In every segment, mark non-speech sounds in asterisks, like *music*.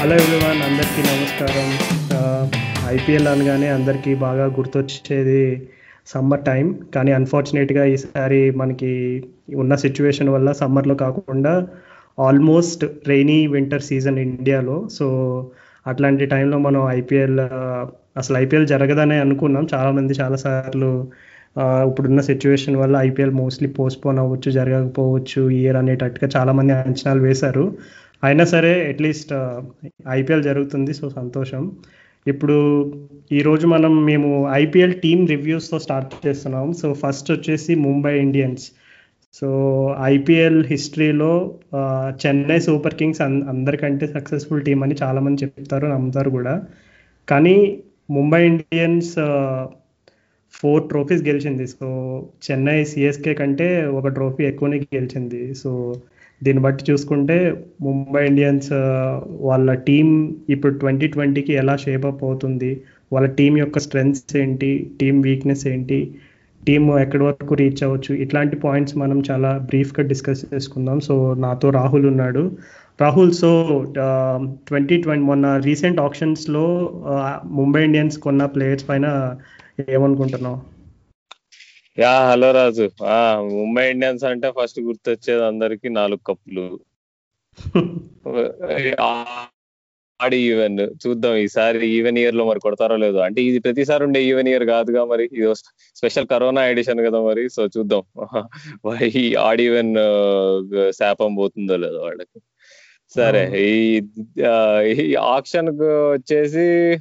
Hello everyone అందరికీ నమస్కారం. IPL అనగానే అందరికీ బాగా గుర్తొచ్చేది సమ్మర్ టైం. కానీ అన్ఫార్చునేట్గా ఈసారి మనకి ఉన్న సిచ్యువేషన్ వల్ల సమ్మర్లో కాకుండా ఆల్మోస్ట్ రెయినీ వింటర్ సీజన్ ఇండియాలో. సో అట్లాంటి టైంలో మనం ఐపీఎల్ అసలు ఐపీఎల్ జరగదనే అనుకున్నాం. చాలామంది చాలాసార్లు ఇప్పుడున్న సిచ్యువేషన్ వల్ల ఐపీఎల్ మోస్ట్లీ పోస్ట్పోన్ అవ్వచ్చు జరగకపోవచ్చు ఇయర్ అనేటట్టుగా చాలామంది అంచనాలు వేశారు. అయినా సరే అట్లీస్ట్ ఐపీఎల్ uh, జరుగుతుంది సో సంతోషం. ఇప్పుడు ఈరోజు మనం మేము ఐపీఎల్ టీమ్ రివ్యూస్తో స్టార్ట్ చేస్తున్నాం. సో ఫస్ట్ వచ్చేసి ముంబై ఇండియన్స్ సో ఐపీఎల్ హిస్టరీలో చెన్నై సూపర్ కింగ్స్ అన్ అందరికంటే సక్సెస్ఫుల్ టీం అని చాలామంది చెప్తారు నమ్ముతారు కూడా. కానీ ముంబై ఇండియన్స్ ఫోర్ ట్రోఫీస్ గెలిచింది. సో చెన్నై సిఎస్కే కంటే ఒక ట్రోఫీ ఎక్కువనే గెలిచింది. సో దీన్ని బట్టి చూసుకుంటే ముంబై ఇండియన్స్ వాళ్ళ టీం ఇప్పుడు ట్వంటీ ట్వంటీకి ఎలా షేప్ అప్ అవుతుంది? వాళ్ళ టీం యొక్క స్ట్రెంగ్స్ ఏంటి? టీం వీక్నెస్ ఏంటి? టీం ఎక్కడి వరకు రీచ్ అవ్వచ్చు? ఇట్లాంటి పాయింట్స్ మనం చాలా బ్రీఫ్గా డిస్కస్ చేసుకుందాం. సో నాతో రాహుల్ ఉన్నాడు. రాహుల్ సో ట్వంటీ ట్వంటీ మొన్న రీసెంట్ ఆప్షన్స్లో ముంబై ఇండియన్స్ కొన్న ప్లేయర్స్ పైన ఏమనుకుంటున్నావు? Yeah hello Raju. ఆ ముంబై ఇండియన్స్ అంటే ఫస్ట్ గుర్తొచ్చేది అందరికి నాలుగు కప్పులు. *laughs* ఆడి ఈవెన్. చూద్దాం ఈసారి ఈవెన్ ఇయర్లో మరి కొడతారో లేదో. అంటే ఇది ప్రతిసారి ఉండే ఈవెన్ ఇయర్ కాదుగా మరి. ఇది స్పెషల్ కరోనా ఎడిషన్ కదా మరి. సో చూద్దాం. *laughs* ఈ ఆడ్ ఈవెన్ శాపం పోతుందో లేదో వాళ్ళకి. సరే ఈ ఆప్షన్ వచ్చేసి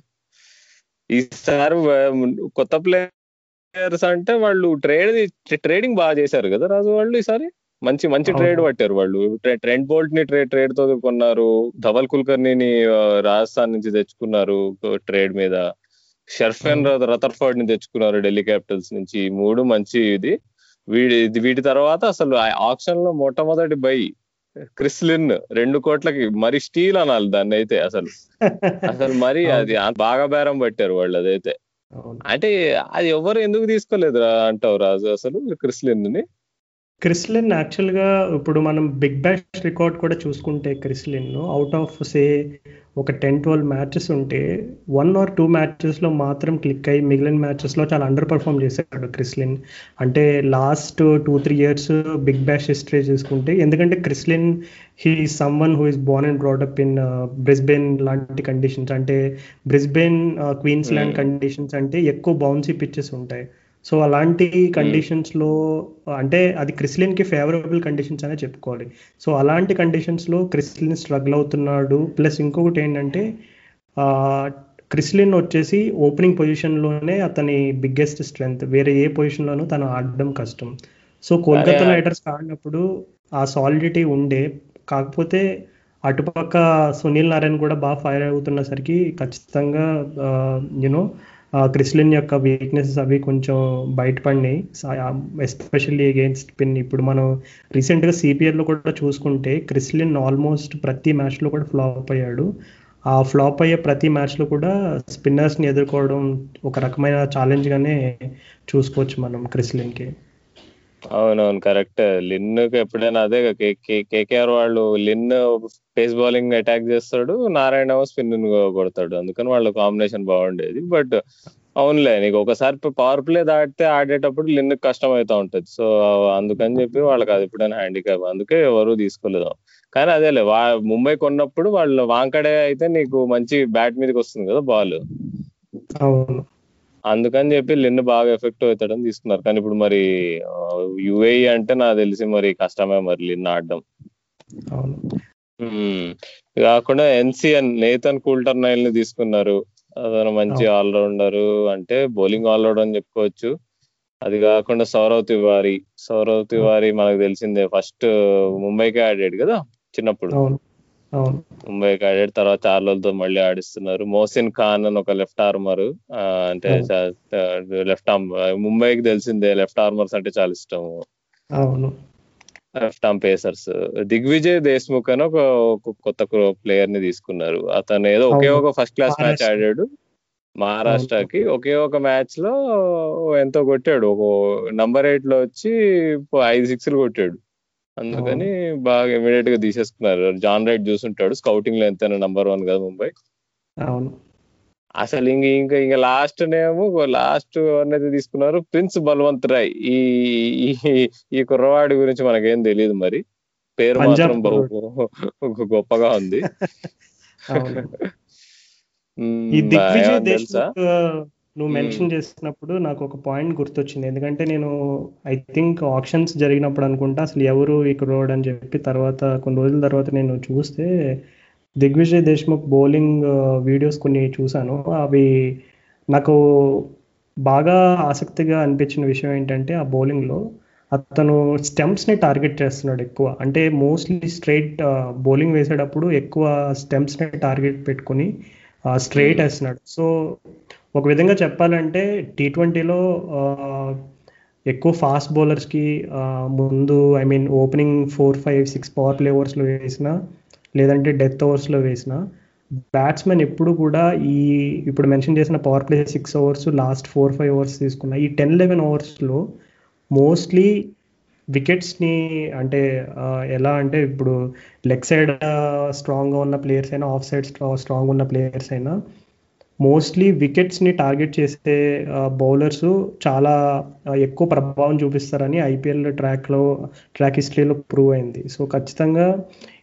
ఈసారి కొత్త ప్లేయర్స్ అంటే వాళ్ళు ట్రేడ్ ట్రేడింగ్ బాగా చేశారు కదా రాజు వాళ్ళు ఈసారి? మంచి మంచి. ట్రేడ్ పట్టారు వాళ్ళు. ట్రె- ట్రెంట్ బోల్ట్ని ట్రేడ్ ట్రేడ్తో కొన్నారు. ధవల్ కుల్కర్ని రాజస్థాన్ నుంచి తెచ్చుకున్నారు ట్రేడ్ మీద. షర్ఫెన్ రతర్ఫర్డ్ని తెచ్చుకున్నారు ఢిల్లీ క్యాపిటల్స్ నుంచి. మూడు మంచి ఇది. వీడి వీటి తర్వాత అసలు ఆప్షన్లో మొట్టమొదటి బై క్రిస్లిన్ రెండు కోట్లకి మరి స్టీల్ అనాలి దాన్ని అయితే అసలు. *laughs* అసలు మరి అది బాగా బేరం పట్టారు వాళ్ళు అదైతే. అంటే అది ఎవరు ఎందుకు తీసుకోలేదు అంటావు రాజు అసలు క్రిస్లిన్ని క్రిస్లిన్ యాక్చువల్గా ఇప్పుడు మనం బిగ్ బ్యాష్ రికార్డ్ కూడా చూసుకుంటే క్రిస్లిన్ అవుట్ ఆఫ్ సే ఒక టెన్ ట్వెల్వ్ మ్యాచెస్ ఉంటే వన్ ఆర్ టూ మ్యాచెస్లో మాత్రం క్లిక్ అయ్యి మిగిలిన మ్యాచెస్లో చాలా అండర్ పర్ఫామ్ చేశాడు క్రిస్లిన్. అంటే last two three years Big Bash history చూసుకుంటే ఎందుకంటే Chris Lynn he someone who is born and brought up in Brisbane లాంటి కండిషన్స్ అంటే Brisbane Queensland Hmm. Conditions అంటే ఎక్కువ బౌన్సీ పిచ్చెస్ ఉంటాయి. సో అలాంటి కండిషన్స్లో అంటే అది క్రిస్లిన్కి ఫేవరబుల్ కండిషన్స్ అనే చెప్పుకోవాలి. సో అలాంటి కండిషన్స్లో క్రిస్లిన్ స్ట్రగుల్ అవుతున్నాడు. ప్లస్ ఇంకొకటి ఏంటంటే క్రిస్లిన్ వచ్చేసి ఓపెనింగ్ పొజిషన్లోనే అతని బిగ్గెస్ట్ స్ట్రెంగ్త్ వేరే ఏ పొజిషన్లోనూ తను ఆడడం కష్టం. సో కోల్కతా రైడర్స్ ఆడినప్పుడు ఆ సాలిడిటీ ఉండే. కాకపోతే అటుపక్క సునీల్ నారాయణ కూడా బాగా ఫైర్ అవుతున్నసరికి ఖచ్చితంగా యూనో క్రిస్లిన్ యొక్క వీక్నెసెస్ అవి కొంచెం బయటపడినాయి. ఎస్పెషల్లీ అగేన్స్ట్ పిన్ ఇప్పుడు మనం రీసెంట్గా సిపిఎల్లో కూడా చూసుకుంటే క్రిస్లిన్ ఆల్మోస్ట్ ప్రతి మ్యాచ్లో కూడా ఫ్లాప్ అయ్యాడు. ఆ ఫ్లాప్ అయ్యే ప్రతి మ్యాచ్లో కూడా స్పిన్నర్స్ని ఎదుర్కోవడం ఒక రకమైన ఛాలెంజ్గానే చూసుకోవచ్చు మనం క్రిస్లిన్కి. అవునవును కరెక్ట్. లిన్ ఎప్పుడైనా అదే కేకేఆర్ వాళ్ళు లిన్ పేస్ బౌలింగ్ అటాక్ చేస్తాడు నారాయణ స్పిన్ కొడతాడు. అందుకని వాళ్ళ కాంబినేషన్ బాగుండేది. బట్ అవునులే నీకు ఒకసారి పవర్ ప్లే దాటితే ఆడేటప్పుడు లిన్ కష్టం అవుతా ఉంటది. సో అందుకని చెప్పి వాళ్ళకి అది ఎప్పుడైనా హ్యాండిక్యాప్. అందుకే ఎవరు తీసుకోలేదు. కానీ అదేలే వా ముంబై కొన్నప్పుడు వాళ్ళు వాంకడే అయితే నీకు మంచి బ్యాట్ మీదకి వస్తుంది కదా బాల్. అవును. అందుకని చెప్పి లిన్ బాగా ఎఫెక్ట్ అవుతాడని తీసుకున్నారు. కానీ ఇప్పుడు మరి యుఏఈ అంటే నాకు తెలిసి మరి కష్టమే మరి లిన్ ఆడడం. కాకుండా ఎన్సిఎన్ నేతన్ కూల్టర్ నైల్ని తీసుకున్నారు. అతను మంచి ఆల్రౌండర్ అంటే బౌలింగ్ ఆల్రౌండర్ అని చెప్పుకోవచ్చు. అది కాకుండా సౌరవ్ తివారీ. సౌరవ్ తివారీ మనకు తెలిసిందే. ఫస్ట్ ముంబైకే ఆడాడు కదా చిన్నప్పుడు. ముంబైకి ఆడాడు తర్వాత చార్లతో మళ్ళీ ఆడిస్తున్నారు. మోసిన్ ఖాన్ అని ఒక లెఫ్ట్ ఆర్మర్ అంటే లెఫ్ట్ ఆర్మ్ ముంబైకి తెలిసిందే లెఫ్ట్ ఆర్మర్స్ అంటే చాలా ఇష్టం అవును. Left arm pacers. Digvijay Deshmukh అని ఒక కొత్త ప్లేయర్ని తీసుకున్నారు. అతను ఏదో ఒకే. ఒక ఫస్ట్ క్లాస్ మ్యాచ్. ఆడాడు. మహారాష్ట్రకి ఒకే ఒక మ్యాచ్లో ఎంతో కొట్టాడు. ఒక నంబర్ ఎయిట్లో వచ్చి ఐదు సిక్స్లు కొట్టాడు. అందుకని బాగా ఇమీడియట్గా తీసేసుకున్నారు. John right చూసుంటాడు. స్కౌటింగ్లో ఎంతైనా నంబర్ వన్ కదా ముంబై. అవును. అసలు ఇంక ఇంకా ఇంకా లాస్ట్ నేమో లాస్ట్ అనేది తీసుకున్నారు ప్రిన్స్ బల్వంత్ రాయ్. ఈ ఈ- కుర్రవాడి గురించి మనకేం తెలియదు మరి. పేరు మాత్రం బహు *laughs* గొప్పగా ఉంది. తెలుసా? నువ్వు మెన్షన్ చేసినప్పుడు నాకు ఒక పాయింట్ గుర్తొచ్చింది. ఎందుకంటే నేను ఐ థింక్ ఆప్షన్స్ జరిగినప్పుడు అనుకుంటా అసలు ఎవరు ఇక్కడ రోడ్ అని చెప్పి తర్వాత కొన్ని రోజుల తర్వాత నేను చూస్తే దిగ్విజయ్ దేశ్ముఖ్ బౌలింగ్ వీడియోస్ కొన్ని చూశాను. అవి నాకు బాగా ఆసక్తిగా అనిపించిన విషయం ఏంటంటే ఆ బౌలింగ్లో అతను స్టెంప్స్ని టార్గెట్ చేస్తున్నాడు ఎక్కువ. అంటే మోస్ట్లీ స్ట్రైట్ బౌలింగ్ వేసేటప్పుడు ఎక్కువ స్టెంప్స్ని టార్గెట్ పెట్టుకుని స్ట్రైట్ వేస్తున్నాడు. సో ఒక విధంగా చెప్పాలంటే టీ ట్వంటీలో ఎక్కువ ఫాస్ట్ బౌలర్స్కి ముందు I mean opening four five six power play ఓవర్స్లో వేసిన లేదంటే డెత్ ఓవర్స్లో వేసిన బ్యాట్స్మెన్ ఎప్పుడు కూడా ఈ ఇప్పుడు మెన్షన్ చేసిన power play six overs last four five overs తీసుకున్న ఈ టెన్ లెవెన్ అవర్స్లో మోస్ట్లీ వికెట్స్ని అంటే ఎలా అంటే ఇప్పుడు లెగ్ సైడ్ స్ట్రాంగ్గా ఉన్న ప్లేయర్స్ అయినా ఆఫ్ సైడ్ స్ట్రాంగ్ ఉన్న ప్లేయర్స్ అయినా మోస్ట్లీ వికెట్స్ని టార్గెట్ చేసే బౌలర్స్ చాలా ఎక్కువ ప్రభావం చూపిస్తారని ఐపీఎల్ ట్రాక్లో ట్రాక్ హిస్టరీలో ప్రూవ్ అయింది. సో ఖచ్చితంగా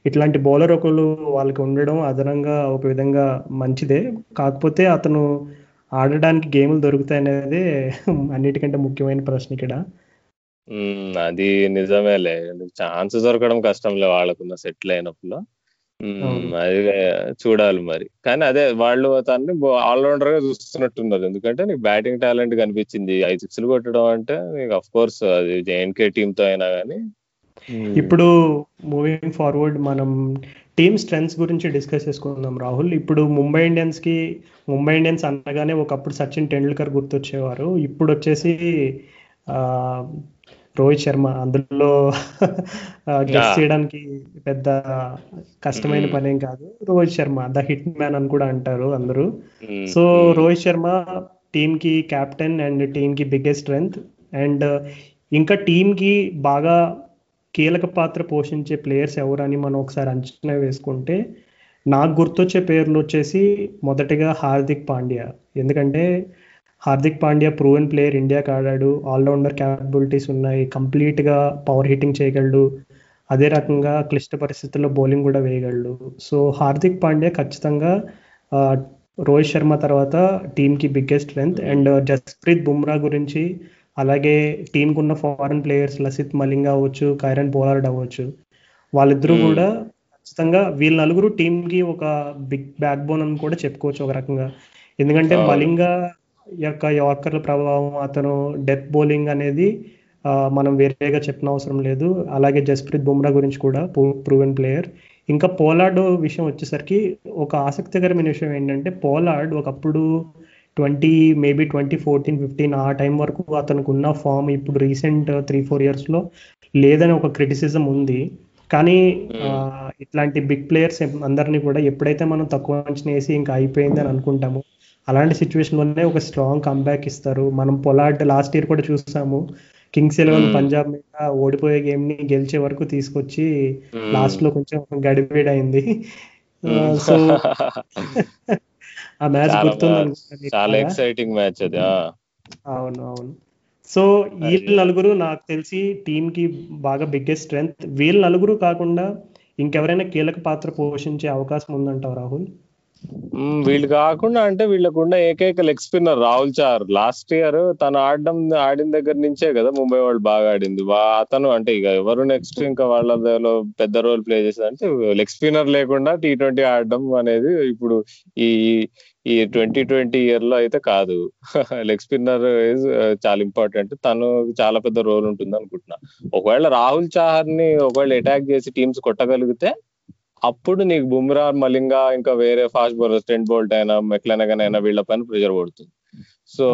ఇట్లాంటి బౌలర్ ఒకళ్ళు వాళ్ళకి ఉండడం అదనంగా ఒక విధంగా మంచిదే. కాకపోతే అతను ఆడడానికి గేములు దొరుకుతాయి అనేది *laughs* అన్నిటికంటే ముఖ్యమైన ప్రశ్న ఇక్కడ. అది నిజమేలే. ఛాన్స్ దొరకడం కష్టంలే వాళ్ళకున్న సెటిల్ అయినప్పుడు. అది చూడాలి మరి. కానీ అదే వాళ్ళు తన్ని ఆల్రౌండర్గా చూస్తున్నట్టున్నారు. ఎందుకంటే నీకు బ్యాటింగ్ టాలెంట్ కనిపించింది. ఐదు సిక్స్లు కొట్టడం అంటే నీకు అఫ్ కోర్స్ అది జేఎన్కే టీమ్తో అయినా కానీ ఇప్పుడు మూవింగ్ ఫార్వర్డ్ మనం టీమ్ స్ట్రెంగ్స్ గురించి డిస్కస్ చేసుకుందాం. రాహుల్ ఇప్పుడు ముంబై ఇండియన్స్కి ముంబై ఇండియన్స్ అనగానే ఒకప్పుడు సచిన్ టెండూల్కర్ గుర్తొచ్చేవారు. ఇప్పుడు వచ్చేసి ఆ, రోహిత్ శర్మ అందులో గెస్ట్. చేయడానికి పెద్ద కష్టమైన Mm. పనేం కాదు Rohit Sharma the hit man అని కూడా అంటారు అందరూ మ్మ్, సో. రోహిత్ శర్మ టీమ్కి కెప్టెన్ అండ్ టీమ్కి బిగ్గెస్ట్ స్ట్రెంగ్త్ అండ్ ఇంకా టీమ్కి బాగా కీలక పాత్ర పోషించే ప్లేయర్స్ ఎవరని మనం ఒకసారి అంచనా వేసుకుంటే నాకు గుర్తొచ్చే పేర్లు వచ్చేసి మొదటిగా హార్దిక్ పాండ్యా ఎందుకంటే హార్దిక్ పాండ్యా ప్రూవెన్ ప్లేయర్ ఇండియాకి ఆడాడు. ఆల్రౌండర్ క్యాపబిలిటీస్ ఉన్నాయి. కంప్లీట్గా పవర్ హిట్టింగ్ చేయగలడు. అదే రకంగా క్లిష్ట పరిస్థితుల్లో బౌలింగ్ కూడా వేయగలడు. సో హార్దిక్ పాండ్యా ఖచ్చితంగా రోహిత్ శర్మ తర్వాత టీంకి biggest strength and Jasprit Bumrah గురించి అలాగే టీంకి ఉన్న ఫారెన్ ప్లేయర్స్ లసిత్ మలింగా అవ్వచ్చు కైరన్ పోలార్డ్ అవ్వచ్చు. వాళ్ళిద్దరూ Hmm. కూడా ఖచ్చితంగా వీళ్ళ నలుగురు టీంకి ఒక బిగ్ బ్యాక్ బోన్ అని కూడా చెప్పుకోవచ్చు ఒక రకంగా. ఎందుకంటే. మలింగా యొక్క యార్కర్ల ప్రభావం అతను డెత్ బౌలింగ్ అనేది మనం వేరేగా చెప్పిన అవసరం లేదు. అలాగే జస్ప్రీత్ బుమ్రా గురించి కూడా ప్రూవెన్ ప్లేయర్ ఇంకా పోలార్డ్ విషయం వచ్చేసరికి ఒక ఆసక్తికరమైన విషయం ఏంటంటే పోలార్డ్ ఒకప్పుడు twenty maybe twenty fourteen fifteen ఆ టైం వరకు అతనికి ఉన్న ఫామ్ ఇప్పుడు రీసెంట్ త్రీ ఫోర్ ఇయర్స్లో లేదని ఒక క్రిటిసిజం ఉంది. కానీ ఆ, ఇట్లాంటి బిగ్ ప్లేయర్స్ అందరినీ కూడా ఎప్పుడైతే మనం తక్కువ అంచనా వేసి ఇంకా అయిపోయింది అని అనుకుంటాము అలాంటి సిచ్యువేషన్ వల్లనే ఒక స్ట్రాంగ్ కంబ్యాక్ ఇస్తారు మనం పొలాట్ లాస్ట్ ఇయర్ కూడా చూసాము కింగ్స్ ఎలెవన్ Hmm. పంజాబ్ మీద ఓడిపోయే గేమ్ని గెలిచే వరకు తీసుకొచ్చి Hmm. లాస్ట్లో కొంచెం మ్మ్. సో ఆ మ్యాచ్ గుర్తుంది *laughs* చాలా. ఎక్సైటింగ్ మ్యాచ్ అది. అవును అవును సో వీళ్ళ నలుగురు నాకు తెలిసి టీమ్కి బాగా బిగ్గెస్ట్ స్ట్రెంగ్త్ వీళ్ళ నలుగురు కాకుండా ఇంకెవరైనా కీలక పాత్ర పోషించే అవకాశం ఉందంటావు రాహుల్ వీళ్ళు కాకుండా అంటే వీళ్ళకున్న ఏకైక leg spinner Rahul Chahar. Last year తను ఆడడం ఆడిన దగ్గర నుంచే కదా ముంబై వాళ్ళు బాగా ఆడింది. అతను అంటే ఇక ఎవరు నెక్స్ట్ ఇంకా వాళ్ళలో పెద్ద రోల్ ప్లే చేసేది అంటే లెగ్ స్పిన్నర్ లేకుండా టీ ట్వంటీ ఆడడం అనేది ఇప్పుడు ఈ ఈ ట్వంటీ ట్వంటీ ఇయర్లో అయితే కాదు. *laughs* లెగ్ స్పిన్నర్ ఇస్ uh, చాలా ఇంపార్టెంట్ తను చాలా పెద్ద రోల్ ఉంటుంది అనుకుంటున్నా ఒకవేళ రాహుల్ చాహర్ని ఒకవేళ అటాక్ చేసి టీమ్స్ కొట్టగలిగితే అప్పుడు నీకు బుమ్రా మలింగా ఇంకా వేరే ఫాస్ట్ బౌలర్ స్టెంట్ బోల్ట్ అయినా మెక్లెనగన్ అయినా వీళ్ళ పైన ప్రెషర్ పడుతుంది సో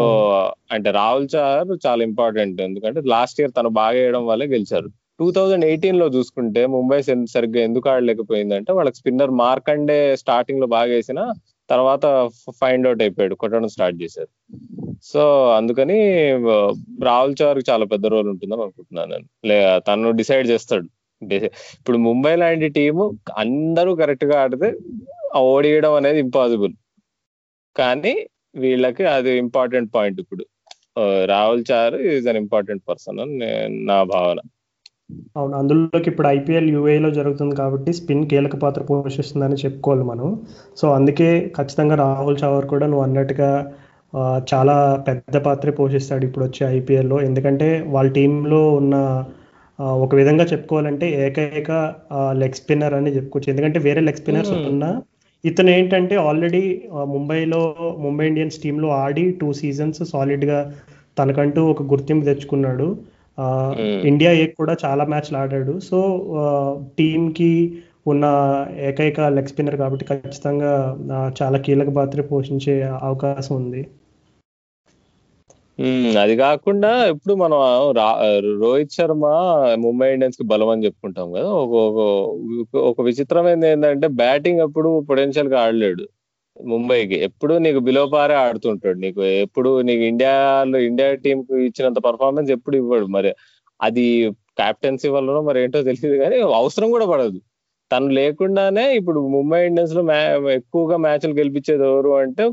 అంటే రాహుల్ చాహర్ చాలా ఇంపార్టెంట్. ఎందుకంటే లాస్ట్ ఇయర్ తను బాగా వేయడం వల్లే గెలిచారు. టూ థౌజండ్ ఎయిటీన్లో చూసుకుంటే ముంబై సరిగ్గా ఎందుకు ఆడలేకపోయిందంటే వాళ్ళకి స్పిన్నర్ మార్కండే స్టార్టింగ్లో బాగా వేసిన తర్వాత ఫైండ్ అవుట్ అయిపోయాడు. కొట్టడం స్టార్ట్ చేశారు. సో అందుకని రాహుల్ చార్ చాలా పెద్ద రోల్ ఉంటుందని అనుకుంటున్నాను నేను. లే తను డిసైడ్ చేస్తాడు. ఇప్పుడు ముంబై లాంటి టీము అందరూ కరెక్ట్గా ఆడితే ఓడియడం అనేది ఇంపాసిబుల్. కానీ వీళ్ళకి అది ఇంపార్టెంట్ పాయింట్ ఇప్పుడు. రాహుల్ చారు ఈజ్ అన్ ఇంపార్టెంట్ పర్సన్ అని నా భావన. అవును అందులోకి ఇప్పుడు ఐపీఎల్ యూఏలో జరుగుతుంది కాబట్టి స్పిన్ కీలక పాత్ర పోషిస్తుందని చెప్పుకోవాలి మనం. సో అందుకే ఖచ్చితంగా రాహుల్ చావర్ కూడా నువ్వు అన్నట్టుగా చాలా పెద్ద పాత్ర పోషిస్తాడు ఇప్పుడు వచ్చే ఐపీఎల్లో. ఎందుకంటే వాళ్ళ టీంలో ఉన్న ఒక విధంగా చెప్పుకోవాలంటే ఏకైక లెగ్ స్పిన్నర్ అని చెప్పుకోవచ్చు. ఎందుకంటే వేరే లెగ్ స్పిన్నర్స్ ఉన్నా ఇతను ఏంటంటే ఆల్రెడీ ముంబైలో ముంబై ఇండియన్స్ టీంలో ఆడి టూ సీజన్స్ సాలిడ్గా తనకంటూ ఒక గుర్తింపు తెచ్చుకున్నాడు. ఇండియా ఏ కూడా చాలా మ్యాచ్లు ఆడాడు. సో టీంకి ఉన్న ఏకైక లెగ్ స్పిన్నర్ కాబట్టి ఖచ్చితంగా చాలా కీలక పాత్ర పోషించే అవకాశం ఉంది. అది కాకుండా ఇప్పుడు మనం రోహిత్ శర్మ ముంబై ఇండియన్స్కి బలం అని చెప్పుకుంటాం కదా ఒక ఒక విచిత్రమైనది ఏంటంటే బ్యాటింగ్ అప్పుడు పొటెన్షియల్గా ఆడలేడు ముంబైకి. ఎప్పుడు నీకు బిలో పారే ఆడుతుంటాడు నీకు ఎప్పుడు నీకు ఇండియాలో ఇండియా టీం కు ఇచ్చినంత పర్ఫార్మెన్స్ ఎప్పుడు ఇవ్వడు. మరి అది క్యాప్టెన్సీ వల్ల మరి ఏంటో తెలియదు కానీ అవసరం కూడా పడదు. తను లేకుండానే ఇప్పుడు ముంబై ఇండియన్స్లో ఎక్కువగా మ్యాచ్లు గెలిపించేది ఎవరు అంటే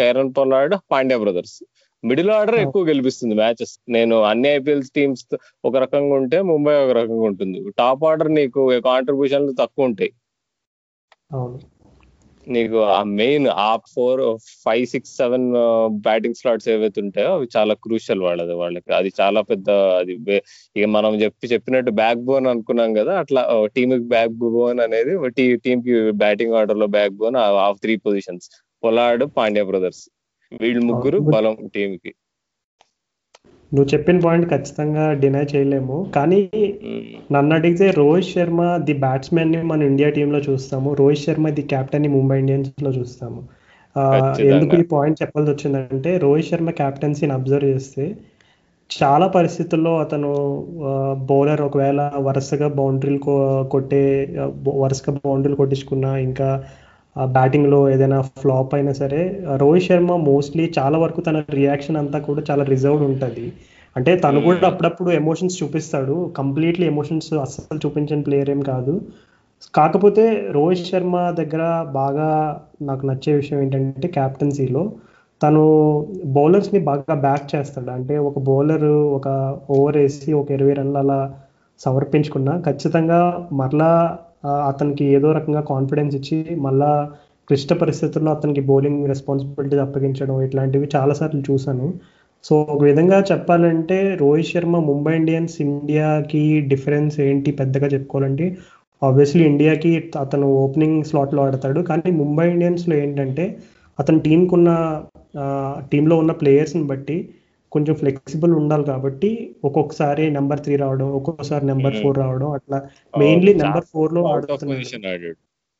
Kieron Pollard Pandya brothers. Middle order ఎక్కువ గెలిపిస్తుంది మ్యాచెస్. నేను అన్ని ఐపీఎల్ టీమ్స్ ఒక రకంగా ఉంటే ముంబై ఒక రకంగా ఉంటుంది. టాప్ ఆర్డర్ నీకు కాంట్రిబ్యూషన్లు తక్కువ ఉంటాయి. నీకు ఆ మెయిన్ ఆ four five six seven batting slots ఏవైతే ఉంటాయో అవి చాలా క్రూషియల్ వాళ్ళది వాళ్ళకి. అది చాలా పెద్ద అది ఇక మనం చెప్పి చెప్పినట్టు బ్యాక్ బోన్ అనుకున్నాం కదా అట్లా టీమ్కి బ్యాక్ బోన్ అనేది టీమ్కి బ్యాటింగ్ ఆర్డర్లో బ్యాక్ బోన్ ఆ three positions Pollard Pandya brothers. వీళ్ళు ముగ్గురు బలం టీమ్కి నువ్వు చెప్పిన పాయింట్ ఖచ్చితంగా డినై చేయలేము. కానీ నన్ను అడిగితే రోహిత్ శర్మ ది బ్యాట్స్మెన్ని మన ఇండియా టీంలో చూస్తాము. రోహిత్ శర్మ ది కెప్టెన్ని ముంబై ఇండియన్స్లో చూస్తాము. ఎందుకు ఈ పాయింట్ చెప్పాల్సి వచ్చిందంటే రోహిత్ శర్మ కెప్టెన్సీని అబ్జర్వ్ చేస్తే చాలా పరిస్థితుల్లో అతను బౌలర్ ఒకవేళ వరుసగా బౌండరీలు కొట్టే వరుసగా బౌండరీలు కొట్టించుకున్నా ఇంకా బ్యాటింగ్లో ఏదైనా ఫ్లాప్ అయినా సరే రోహిత్ శర్మ మోస్ట్లీ చాలా వరకు తన రియాక్షన్ అంతా కూడా చాలా రిజర్వ్డ్ ఉంటుంది. అంటే తను కూడా అప్పుడప్పుడు ఎమోషన్స్ చూపిస్తాడు. కంప్లీట్లీ ఎమోషన్స్ అస్సలు చూపించిన ప్లేయర్ ఏం కాదు. కాకపోతే రోహిత్ శర్మ దగ్గర బాగా నాకు నచ్చే విషయం ఏంటంటే క్యాప్టెన్సీలో తను బౌలర్స్ని బాగా బ్యాక్ చేస్తాడు. అంటే ఒక బౌలర్ ఒక ఓవర్ వేసి ఒక ఇరవై రన్లు అలా సమర్పించుకున్నా ఖచ్చితంగా మరలా అతనికి ఏదో రకంగా కాన్ఫిడెన్స్ ఇచ్చి మళ్ళా క్లిష్ట పరిస్థితుల్లో అతనికి బౌలింగ్ రెస్పాన్సిబిలిటీ అప్పగించడం ఇట్లాంటివి చాలాసార్లు చూశాను. సో ఒక విధంగా చెప్పాలంటే రోహిత్ శర్మ ముంబై ఇండియన్స్ ఇండియాకి డిఫరెన్స్ ఏంటి పెద్దగా చెప్పుకోవాలంటే ఆబ్వియస్లీ ఇండియాకి అతను ఓపెనింగ్ స్లాట్లో ఆడతాడు. కానీ ముంబై ఇండియన్స్లో ఏంటంటే అతని టీంకున్న టీంలో ఉన్న ప్లేయర్స్ని బట్టి కొంచెం ఫ్లెక్సిబుల్ ఉండాలి కాబట్టి ఒక్కొక్కసారి నెంబర్ త్రీ రావడం ఒక్కొక్కసారి నెంబర్ ఫోర్ రావడం అట్లా. మెయిన్లీ నెంబర్ ఫోర్లో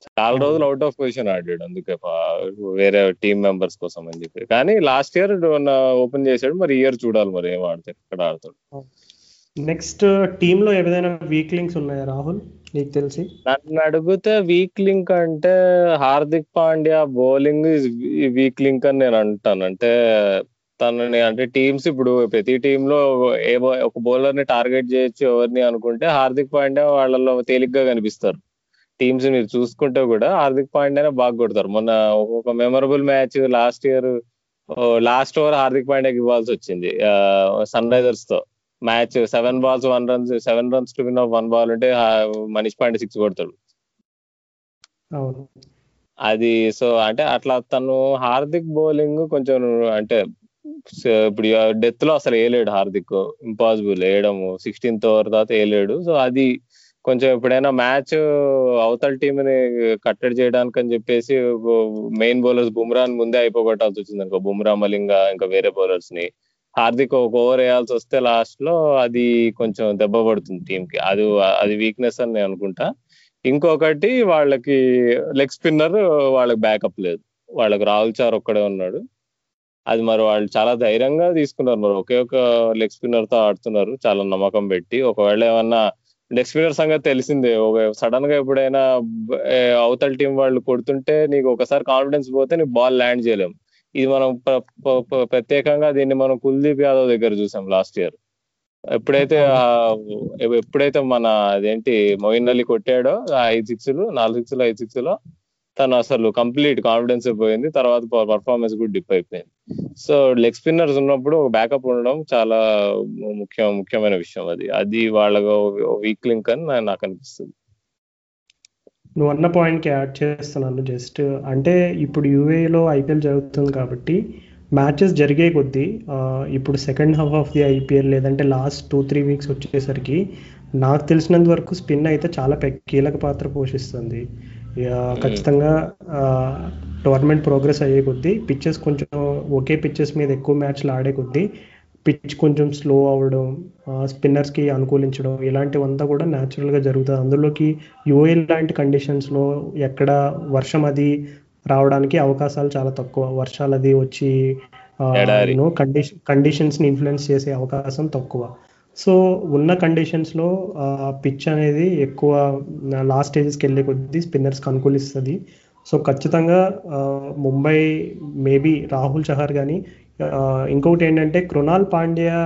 చాలా రోజులు అవుట్ ఆఫ్ పొజిషన్ ఆడాడు అందుకే వేరే టీమ్ మెంబర్స్ కోసం అని చెప్పి. కానీ లాస్ట్ ఇయర్ ఓపెన్ చేశాడు? మరి ఇయర్ చూడాలి మరి ఏం ఆడతాడు ఎక్కడ ఆడతాడు? నెక్స్ట్ టీమ్లో ఏదైనా వీక్ లింక్స్ ఉన్నాయా రాహుల్? నీకు తెలిసి? నన్ను అడిగితే వీక్ లింక్ అంటే Hardik Pandya bowling weak link అని నేను అంటాను. అంటే తనని అంటే టీమ్స్ ఇప్పుడు ప్రతి టీమ్లో ఏ ఒక బౌలర్ని టార్గెట్ చేయొచ్చు ఎవరిని అనుకుంటే హార్దిక్ పాండ్యా వాళ్ళలో తేలిగ్గా కనిపిస్తారు. టీమ్స్ మీరు చూసుకుంటే కూడా హార్దిక్ పాండ్యానే బాగా కొడతారు. మొన్న ఒక memorable match last year last over Hardik పాండ్యాకి ఇవ్వాల్సి వచ్చింది. సన్ రైజర్స్తో. Match seven balls one runs seven runs to win off one ball ఉంటే మనీష్ పాండే సిక్స్ కొడతాడు. అది సో అంటే అట్లా తను హార్దిక్ బౌలింగ్ కొంచెం అంటే ఇప్పుడు డెత్లో అసలు వేయలేడు హార్దిక్ ఇంపాసిబుల్ వేయడము సిక్స్టీన్త్ ఓవర్ తర్వాత వేయలేడు సో అది కొంచెం ఎప్పుడైనా మ్యాచ్ అవతల టీంని కట్టడి చేయడానికి అని చెప్పేసి మెయిన్ బౌలర్స్ బుమ్రాన్ ముందే అయిపోగొట్టాల్సి వచ్చింది అనుకో. బుమ్రా మలింగ ఇంకా వేరే బౌలర్స్ని హార్దిక్ ఒక ఓవర్ వేయాల్సి వస్తే లాస్ట్లో అది కొంచెం దెబ్బ పడుతుంది టీం కి అది అది వీక్నెస్ అని నేను అనుకుంటా. ఇంకొకటి వాళ్ళకి లెగ్ స్పిన్నర్ వాళ్ళకి బ్యాకప్ లేదు. వాళ్ళకి రాహుల్ చార్ ఒక్కడే ఉన్నాడు. అది మరి వాళ్ళు చాలా ధైర్యంగా తీసుకున్నారు మరి. ఒకే ఒక లెగ్ స్పిన్నర్తో ఆడుతున్నారు. చాలా నమ్మకం పెట్టి. ఒకవేళ ఏమన్నా లెగ్ స్పిన్నర్ సంగతి తెలిసిందే. ఒక సడన్గా ఎప్పుడైనా అవతల టీం వాళ్ళు కొడుతుంటే నీకు ఒకసారి కాన్ఫిడెన్స్ పోతే నీకు బాల్ ల్యాండ్ చేయలేము ఇది మనం ప్రత్యేకంగా దీన్ని మనం కుల్దీప్ యాదవ్ దగ్గర చూసాం లాస్ట్ ఇయర్. ఎప్పుడైతే ఎప్పుడైతే మన అదేంటి మోయిన్ అలీ కొట్టాడో ఆ ఐదు సిక్స్లు నాలుగు సిక్స్లు ఐదు సిక్స్లో తను అసలు కంప్లీట్ కాన్ఫిడెన్స్ పోయింది. తర్వాత పర్ఫార్మెన్స్ కూడా డిప్ అయిపోయింది. సో లెగ్ స్పిన్నర్స్ ఉన్నప్పుడు ఒక బ్యాకప్ ఉండడం చాలా ముఖ్యం ముఖ్యమైన విషయం అది. అది వాళ్ళ వీక్ లింక్ అని నాకు అనిపిస్తుంది. నువ్వు అన్న పాయింట్కి యాడ్ చేస్తున్నాను జస్ట్ అంటే ఇప్పుడు యూఏలో ఐపీఎల్ జరుగుతుంది కాబట్టి మ్యాచెస్ జరిగే కొద్దీ ఇప్పుడు second half of the IPL లేదంటే లాస్ట్ టూ త్రీ వీక్స్ వచ్చేసరికి నాకు తెలిసినంత వరకు స్పిన్ అయితే చాలా కీలక పాత్ర పోషిస్తుంది. ఖచ్చితంగా టోర్నమెంట్ ప్రోగ్రెస్ అయ్యే కొద్దీ పిచ్చెస్ కొంచెం ఒకే పిచ్చెస్ మీద ఎక్కువ మ్యాచ్లు ఆడే కొద్దీ పిచ్ కొంచెం స్లో అవ్వడం స్పిన్నర్స్కి అనుకూలించడం ఇలాంటివంతా కూడా న్యాచురల్గా జరుగుతుంది. అందులోకి యూఏ లాంటి కండిషన్స్లో ఎక్కడ వర్షం అది రావడానికి అవకాశాలు చాలా తక్కువ. వర్షాలు అది వచ్చి కండిషన్ కండిషన్స్ని ఇన్ఫ్లుయెన్స్ చేసే అవకాశం తక్కువ. సో ఉన్న కండిషన్స్లో పిచ్ అనేది ఎక్కువ లాస్ట్ స్టేజెస్కి వెళ్ళే కొద్దీ స్పిన్నర్స్కి అనుకూలిస్తుంది. సో ఖచ్చితంగా ముంబై మేబీ రాహుల్ చహర్ కానీ ఇంకొకటి ఏంటంటే కృణాల్ పాండ్యా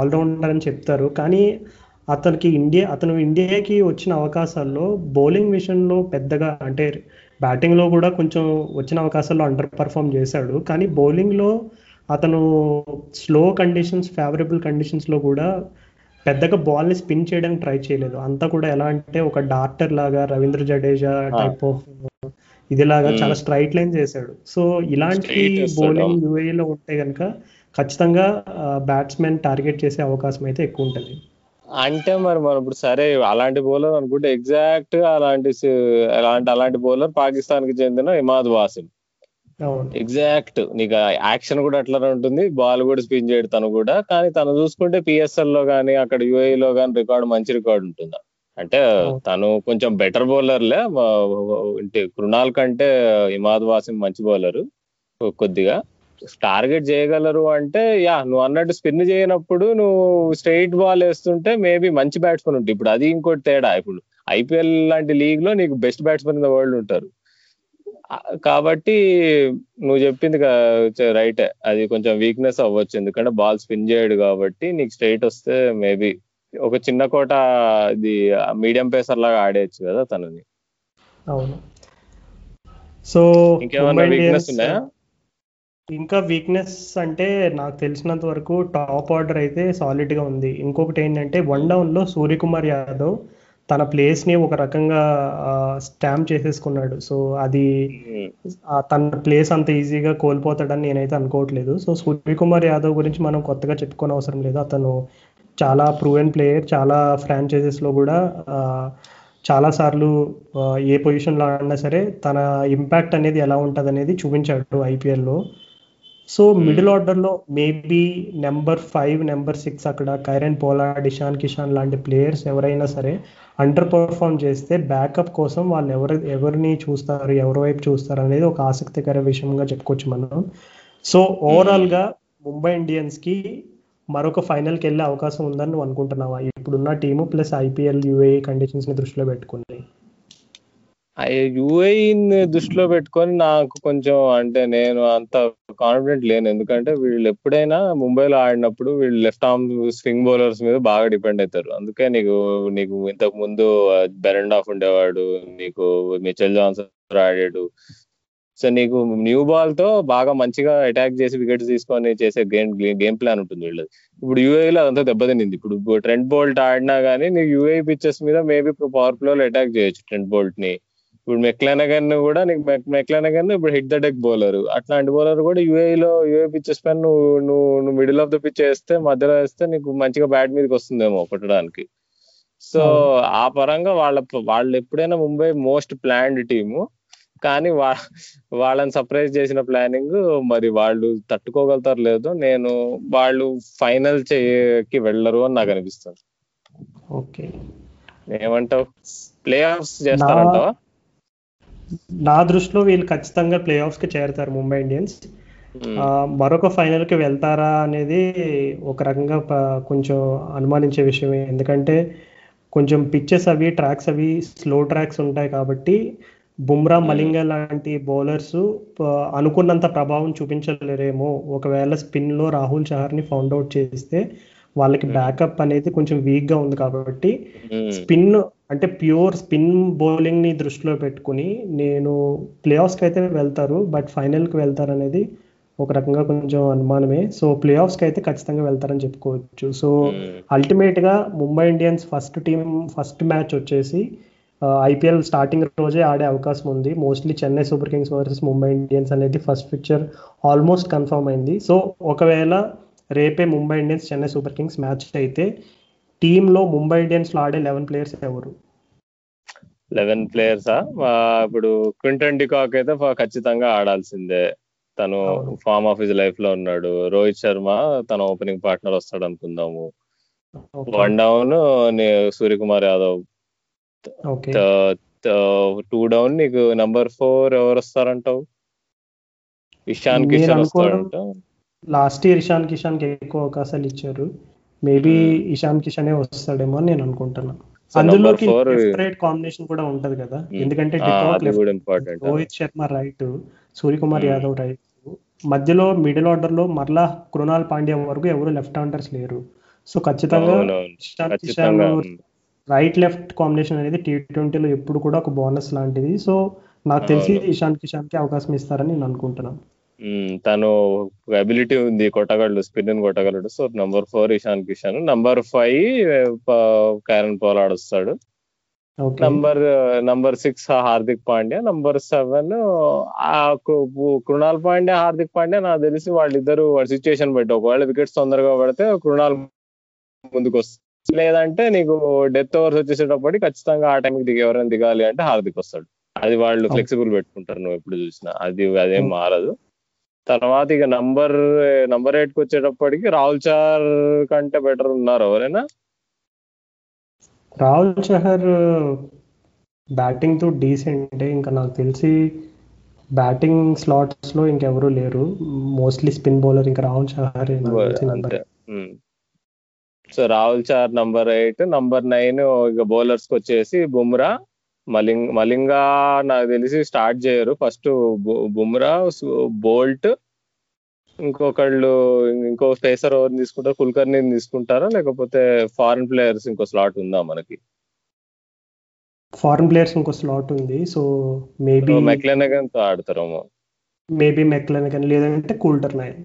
ఆల్రౌండర్ అని చెప్తారు. కానీ అతనికి ఇండియా అతను ఇండియాకి వచ్చిన అవకాశాల్లో బౌలింగ్ విషయంలో పెద్దగా అంటే బ్యాటింగ్లో కూడా కొంచెం వచ్చిన అవకాశాల్లో అండర్ పర్ఫామ్ చేశాడు. కానీ బౌలింగ్లో అతను స్లో కండిషన్స్ ఫేవరబుల్ కండిషన్స్లో కూడా పెద్దగా బాల్ని స్పిన్ చేయడానికి ట్రై చేయలేదు. అంతా కూడా ఎలా అంటే ఒక డాక్టర్ లాగా రవీంద్ర జడేజా టైప్ ఆఫ్ ఇదిలాగా Hmm. చాలా స్ట్రైట్ లైన్ చేశాడు. సో ఇలాంటి బౌలింగ్. యూఏలో ఉంటే కనుక ఖచ్చితంగా బ్యాట్స్మెన్ టార్గెట్ చేసే అవకాశం అయితే ఎక్కువ ఉంటుంది. అంటే మరి మనం ఇప్పుడు సరే అలాంటి బౌలర్ అనుకుంటే ఎగ్జాక్ట్ అలాంటి అలాంటి అలాంటి బౌలర్ పాకిస్తాన్కి చెందిన ఇమాద్ వాసిం. అవును ఎగ్జాక్ట్ నీకు యాక్షన్ కూడా అట్లనే ఉంటుంది. బాల్ కూడా స్పిన్ చేయడు తను కూడా. కానీ తను చూసుకుంటే పిఎస్ఎల్లో కానీ అక్కడ యుఏఈ లో కానీ రికార్డు మంచి రికార్డు ఉంటుంది? అంటే తను కొంచెం బెటర్ బౌలర్లే అంటే కృణాల్ కంటే ఇమాద్ వాసిం మంచి బౌలర్ కొద్దిగా. టార్గెట్ చేయగలరు అంటే యా నువ్వు అన్నట్టు స్పిన్ చేయనప్పుడు నువ్వు స్ట్రైట్ బాల్ వేస్తుంటే మేబీ మంచి బ్యాట్స్మెన్ ఉంటుంది ఇప్పుడు అది ఇంకోటి తేడా. ఇప్పుడు ఐపీఎల్ లాంటి లీగ్లో నీకు best batsmen in the world ఉంటారు. కాబట్టి నువ్వు చెప్పింది రైటే. అది కొంచెం వీక్నెస్ అవ్వచ్చు. ఎందుకంటే బాల్ స్పిన్ చేయడు కాబట్టి నీకు స్ట్రైట్ వస్తే మేబీ ఒక చిన్న కోట ఇది మీడియం పేసర్ లాగా ఆడేయచ్చు కదా తనని. అవును. సో ఇంకేమైనా వీక్నెస్ ఉన్నాయా? ఇంకా వీక్నెస్ అంటే నాకు తెలిసినంత వరకు టాప్ ఆర్డర్ అయితే సాలిడ్గా ఉంది. ఇంకొకటి ఏంటంటే వన్ డౌన్లో సూర్యకుమార్ యాదవ్ తన ప్లేస్ని ఒక రకంగా స్టాంప్ చేసేసుకున్నాడు. సో అది ఆ తన ప్లేస్ అంత ఈజీగా కోల్పోతాడని నేనైతే అనుకోవట్లేదు. సో సూర్యకుమార్ యాదవ్ గురించి మనం కొత్తగా చెప్పుకోని అవసరం లేదు. అతను చాలా ప్రూవెన్ ప్లేయర్ చాలా franchises లో కూడా ఆ, చాలా సార్లు ఆ, ఏ పొజిషన్లో ఆడినా సరే తన ఇంపాక్ట్ అనేది ఎలా ఉంటుంది అనేది చూపించాడు ఐపీఎల్లో సో మిడిల్ ఆర్డర్లో maybe number five number six అక్కడ కైరన్ పోలార్డ్ ఇషాన్ కిషాన్ లాంటి ప్లేయర్స్ ఎవరైనా సరే అండర్ పర్ఫామ్ చేస్తే బ్యాకప్ కోసం వాళ్ళు ఎవరు ఎవరిని చూస్తారు ఎవరి వైపు చూస్తారు అనేది ఒక ఆసక్తికర విషయంగా చెప్పుకోవచ్చు మనం. సో ఓవరాల్గా ముంబై ఇండియన్స్కి మరొక ఫైనల్కి వెళ్ళే అవకాశం ఉందని నువ్వు అనుకుంటున్నావా? ఇప్పుడున్న టీము ప్లస్ ఐపీఎల్ యూఏ కండిషన్స్ని దృష్టిలో పెట్టుకుని. యుఏఈని దృష్టిలో పెట్టుకొని నాకు కొంచెం అంటే నేను అంత కాన్ఫిడెంట్ లేను. ఎందుకంటే వీళ్ళు ఎప్పుడైనా ముంబైలో ఆడినప్పుడు వీళ్ళు లెఫ్ట్ ఆర్మ్ స్వింగ్ బౌలర్స్ మీద బాగా డిపెండ్ అవుతారు అందుకే నీకు నీకు ఇంతకు ముందు బెరెండ్ ఆఫ్ ఉండేవాడు నీకు మిచెల్ జాన్సన్ ఆడాడు. సో నీకు న్యూ బాల్తో బాగా మంచిగా అటాక్ చేసి వికెట్స్ తీసుకొని చేసే గేమ్ గేమ్ ప్లాన్ ఉంటుంది వీళ్ళది. ఇప్పుడు యూఏలో అదంతా దెబ్బతినింది. ఇప్పుడు ట్రెండ్ బోల్ట్ ఆడినా గానీ నీకు యూఏ పిచ్చెస్ మీద మేబీ పవర్ ప్లేలో అటాక్ చేయొచ్చు ట్రెండ్ బోల్ట్ని. ఇప్పుడు మెక్లానగన్ కూడా నీకు మెక్లానగన్ ఇప్పుడు హిట్ ద డెక్ బౌలర్ అట్లాంటి బౌలర్ కూడా యూఏ లో యూఏ పిచ్చెస్ పైన నువ్వు నువ్వు నువ్వు మిడిల్ ఆఫ్ ద పిచ్ వేస్తే మధ్యలో వేస్తే నీకు మంచిగా బ్యాట్ మీదకి వస్తుందేమో కొట్టడానికి. సో ఆ పరంగా వాళ్ళ వాళ్ళు ఎప్పుడైనా ముంబై మోస్ట్ ప్లాన్డ్ టీము కానీ వా వాళ్ళని సర్ప్రైజ్ చేసిన ప్లానింగ్ మరి వాళ్ళు తట్టుకోగలుగుతారు లేదో నేను వాళ్ళు ఫైనల్ చేయకి వెళ్ళరు అని నాకు అనిపిస్తుంది. ఓకే. ఏమంటావు? ప్లే ఆఫ్స్ చేస్తారంటావా నా దృష్టిలో వీళ్ళు ఖచ్చితంగా ప్లే కి చేరుతారు ముంబై ఇండియన్స్. ఆ, మరొక final కి వెళ్తారా అనేది ఒక రకంగా కొంచెం అనుమానించే విషయమే. ఎందుకంటే కొంచెం పిచ్చెస్ అవి ట్రాక్స్ అవి స్లో ట్రాక్స్ ఉంటాయి కాబట్టి బుమ్రా మలింగ లాంటి బౌలర్స్ అనుకున్నంత ప్రభావం చూపించలేరేమో. ఒకవేళ స్పిన్లో రాహుల్ చహర్ని ఫౌండ్ అవుట్ చేస్తే వాళ్ళకి బ్యాకప్ అనేది కొంచెం వీక్గా ఉంది కాబట్టి. స్పిన్ అంటే ప్యూర్ స్పిన్ బౌలింగ్ని దృష్టిలో పెట్టుకుని నేను ప్లే కి అయితే వెళ్తారు బట్ ఫైనల్కి వెళ్తారు అనేది ఒక రకంగా కొంచెం అనుమానమే. సో ప్లే కి అయితే ఖచ్చితంగా వెళ్తారని చెప్పుకోవచ్చు. సో. అల్టిమేట్గా Mumbai Indians first team first match వచ్చేసి ఐపీఎల్ స్టార్టింగ్ రోజే ఆడే అవకాశం ఉంది. Mostly Chennai Super Kings versus Mumbai Indians అనేది ఫస్ట్ పిక్చర్ ఆల్మోస్ట్ కన్ఫర్మ్ అయింది. సో ఒకవేళ రేపే Mumbai Indians Chennai Super Kings match అయితే టీంలో ముంబై ఇండియన్స్లో ఆడే లెవెన్ ప్లేయర్స్ ఎవరు? లెవెన్ ప్లేయర్సా ఇప్పుడు క్వింటన్ డికాక్ అయితే ఖచ్చితంగా ఆడాల్సిందే. తను. ఫార్మ్ ఆఫ్ హిజ్ లైఫ్లో ఉన్నాడు. రోహిత్ శర్మ తన ఓపెనింగ్ పార్ట్నర్ వస్తాడు అనుకుందాము. One down Suryakumar Yadav. Two down నీకు నంబర్ ఫోర్ ఎవరు వస్తారంటావు? ఇషాన్ కిషన్ అనుకోవడం- వస్తాడంట లాస్ట్ ఇయర్ ఇషాన్ కిషాన్కి ఎక్కువ అవకాశాలు ఇచ్చారు మేబీ Hmm. ఇషాన్ కిషనే వస్తాడేమో అని నేను అనుకుంటున్నా So, అందులోకి రైట్ కాంబినేషన్ కూడా ఉంటది కదా Hmm. ఎందుకంటే రోహిత్ శర్మ రైట్ సూర్యకుమార్. యాదవ్ రైట్ మధ్యలో మిడిల్ ఆర్డర్లో మరలా కృణాల్ పాండ్యా వరకు ఎవరు లెఫ్ట్ హ్యాండర్స్ లేరు సో ఖచ్చితంగా రైట్ లెఫ్ట్ కాంబినేషన్ అనేది టీ ట్వంటీలో ఎప్పుడు కూడా ఒక బోనస్ లాంటిది సో నాకు తెలిసి. ఇషాన్ కిషాన్కి అవకాశం ఇస్తారని నేను అనుకుంటున్నాను. తను అబిలిటీ ఉంది కొట్టగలడు spin కొట్టగలడు. So number four Ishan Kishan. Number five Kieron Pollard వస్తాడు number number six Hardik Pandya. Number seven Krunal Pandya Hardik Pandya నాకు తెలిసి వాళ్ళిద్దరు వాళ్ళ సిచ్యుయేషన్ బట్టి ఒకవేళ వికెట్స్ తొందరగా పడితే కృణాల్ ముందుకు వస్తుంది లేదంటే నీకు డెత్ ఓవర్స్ వచ్చేసేటప్పటికి ఖచ్చితంగా ఆ టైంకి దిగి ఎవరైనా దిగాలి అంటే హార్దిక్ వస్తాడు. అది వాళ్ళు. ఫ్లెక్సిబుల్ పెట్టుకుంటారు నువ్వు ఎప్పుడు చూసినా. అది అదేం. మారదు. తర్వాత ఇక నంబర్ నంబర్ ఎయిట్కి వచ్చేటప్పటికి రాహుల్ చార్ కంటే బెటర్ ఉన్నారు ఎవరైనా? రాహుల్ చహర్ బ్యాటింగ్తో డీసెంట్ ఇంకా నాకు తెలిసి బ్యాటింగ్ స్లాట్స్లో ఇంకెవరూ లేరు. మోస్ట్లీ స్పిన్ బౌలర్ ఇంకా Rahul Chahar so Rahul Chahar number eight number nine ఇక బౌలర్స్కి వచ్చేసి బుమ్రా మలింగ్ మలింగా నాకు తెలిసి స్టార్ట్ చేయరు. ఫస్ట్ బుమ్రా బోల్ట్ ఇంకొకళ్ళు ఇంకో పేసర్ ఎవరిని తీసుకుంటారు? కుల్కర్ని తీసుకుంటారా? లేకపోతే ఫారెన్ ప్లేయర్స్ ఇంకో స్లాట్ ఉందా మనకి? ఫారెన్ ప్లేయర్స్ ఇంకో స్లాట్ ఉంది. సో మేబీ మెక్లెనగన్తో ఆడతారేమో. మేబీ మెక్లెన్ కానీ లేదంటే కూల్టర్ నైన్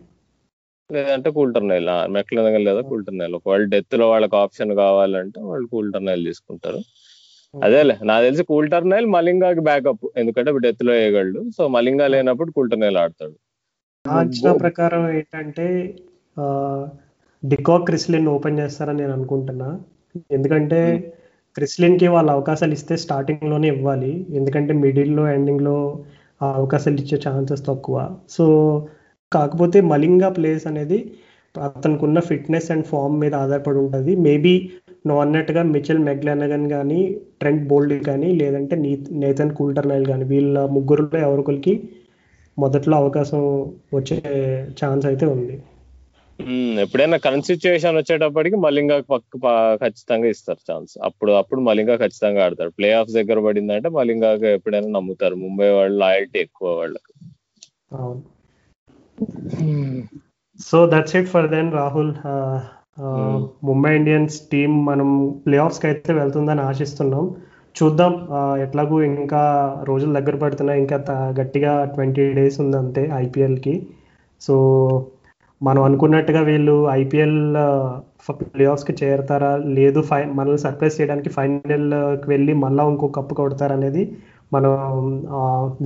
లేదంటే కూల్టర్నైల్ మెక్లెనగన్ లేదా కూల్టర్నైల్ ఒకవేళ డెత్లో వాళ్ళకి ఆప్షన్ కావాలంటే వాళ్ళు కూల్టర్నైల్ తీసుకుంటారు. అదేలే నాకు తెలిసి కూల్టర్నైల్ మలింగాకి బ్యాకప్ ఎందుకంటే డెత్లో వేయగలడు సో మలింగా లేనప్పుడు కూల్టర్నైల్ ఆడతాడు. నా అంచనా ప్రకారం ఏంటంటే డికాక్ క్రిస్లిన్ ఓపెన్ చేస్తారని నేను అనుకుంటున్నా. ఎందుకంటే క్రిస్లిన్కి వాళ్ళ అవకాశాలు ఇస్తే స్టార్టింగ్లోనే ఇవ్వాలి. ఎందుకంటే మిడిల్లో ఎండింగ్లో ఆ అవకాశాలు ఇచ్చే ఛాన్సెస్ తక్కువ. సో కాకపోతే మలింగా ప్లేస్ అనేది అతనికి ఉన్న ఫిట్నెస్ అండ్ ఫామ్ మీద ఆధారపడి ఉంటుంది. మేబీ నువ్వు అన్నట్టుగా మిచెల్ మెగ్లానగన్ కానీ ట్రెంట్ బోల్డ్ కానీ లేదంటే నీ నేతన్ కూల్టర్నైల్ కానీ వీళ్ళ ముగ్గురులో ఎవరికొరికి మొదట్లో అవకాశం వచ్చే ఛాన్స్ అయితే ఉంది. ఎప్పుడైనా కరెంట్ సిచ్యువేషన్ వచ్చేటప్పటికి మలింగా పక్క ఖచ్చితంగా ఇస్తారు ఛాన్స్ అప్పుడు అప్పుడు మలింగా ఖచ్చితంగా ఆడతాడు ప్లే ఆఫ్ దగ్గర పడిందంటే మలింగాకి ఎప్పుడైనా నమ్ముతారు. ముంబై వాళ్ళు లాయల్టీ ఎక్కువ వాళ్ళకి. అవును. So that's it for then Rahul Mumbai Indians team మనం ప్లే ఆఫ్స్కి అయితే వెళ్తుందని ఆశిస్తున్నాం. చూద్దాం ఎట్లాగూ ఇంకా రోజులు దగ్గర పడుతున్నాయి. ఇంకా గట్టిగా ట్వంటీ డేస్ ఉంది అంతే ఐపీఎల్కి సో మనం అనుకున్నట్టుగా వీళ్ళు ఐపీఎల్ ప్లే ఆఫ్స్కి చేరుతారా? లేదు ఫై మనల్ని సర్ప్రైజ్ చేయడానికి ఫైనల్కి వెళ్ళి మళ్ళీ ఇంకో కప్పు కొడతారా అనేది మనం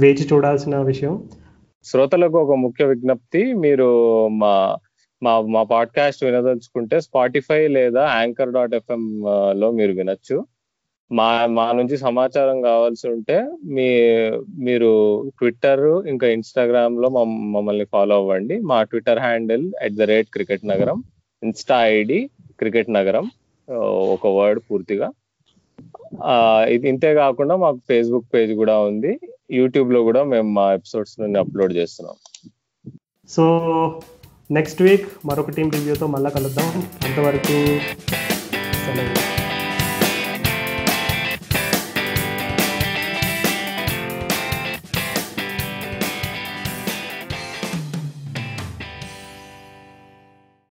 వేచి చూడాల్సిన విషయం. శ్రోతలకు ఒక ముఖ్య విజ్ఞప్తి మీరు మా మా మా పాడ్కాస్ట్ వినదలుచుకుంటే స్పాటిఫై లేదా యాంకర్ డాట్ ఎఫ్ఎం లో మీరు వినొచ్చు. మా మా నుంచి సమాచారం కావాల్సి ఉంటే మీ మీరు ట్విట్టర్ ఇంకా ఇన్స్టాగ్రామ్లో మమ్మల్ని ఫాలో అవ్వండి. మా Twitter handle at the rate cricket Nagaram insta ID cricket Nagaram ఒక వర్డ్ పూర్తిగా. ఇది ఇంతే కాకుండా మాకు ఫేస్బుక్ పేజ్ కూడా ఉంది. యూట్యూబ్లో కూడా మేము మా ఎపిసోడ్స్ నుండి అప్లోడ్ చేస్తున్నాం. సో నెక్స్ట్ వీక్ మరొక టీం రివ్యూతో మళ్ళీ కలుద్దాం. అంతవరకు సెలవు.